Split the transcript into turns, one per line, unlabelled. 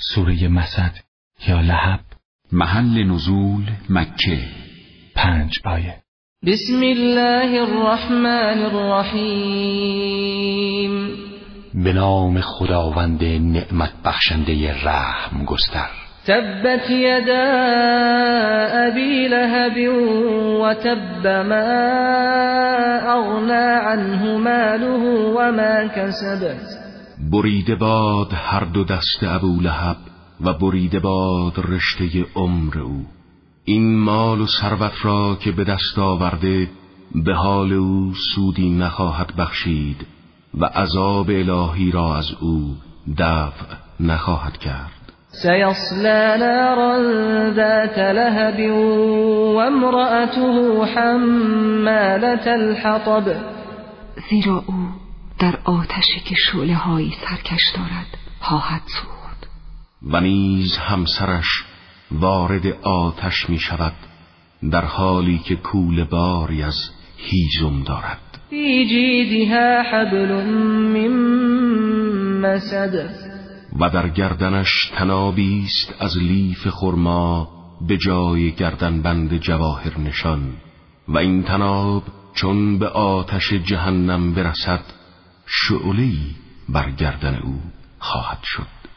سوره مسد یا لحب
محل نزول مکه.
پنج آیه.
بسم الله الرحمن الرحیم.
به نام خداوند نعمت بخشنده رحم گستر
تبت یدا ابی لهب و تب ما اغنا عنه ماله و ما کسبت
بریده باد هر دو دست ابو لهب و بریده باد رشته عمر او. این مال و ثروت را که به دست آورده به حال او سودی نخواهد بخشید و عذاب الهی را از او دفع نخواهد کرد.
سيصلى نارا ذات لهب وامرأته حمالة الحطب.
زیرا او در آتشی که شعله هایی سرکش دارد خواهد سوخت
و نیز همسرش وارد آتش می شود در حالی که کول باری از هیزم دارد.
فی جیدها حبل من مسد.
و در گردنش تنابی است از لیف خرما به جای گردن بند جواهر نشان. و این تناب چون به آتش جهنم برسد شعله‌ای بر گردن او خواهد شد.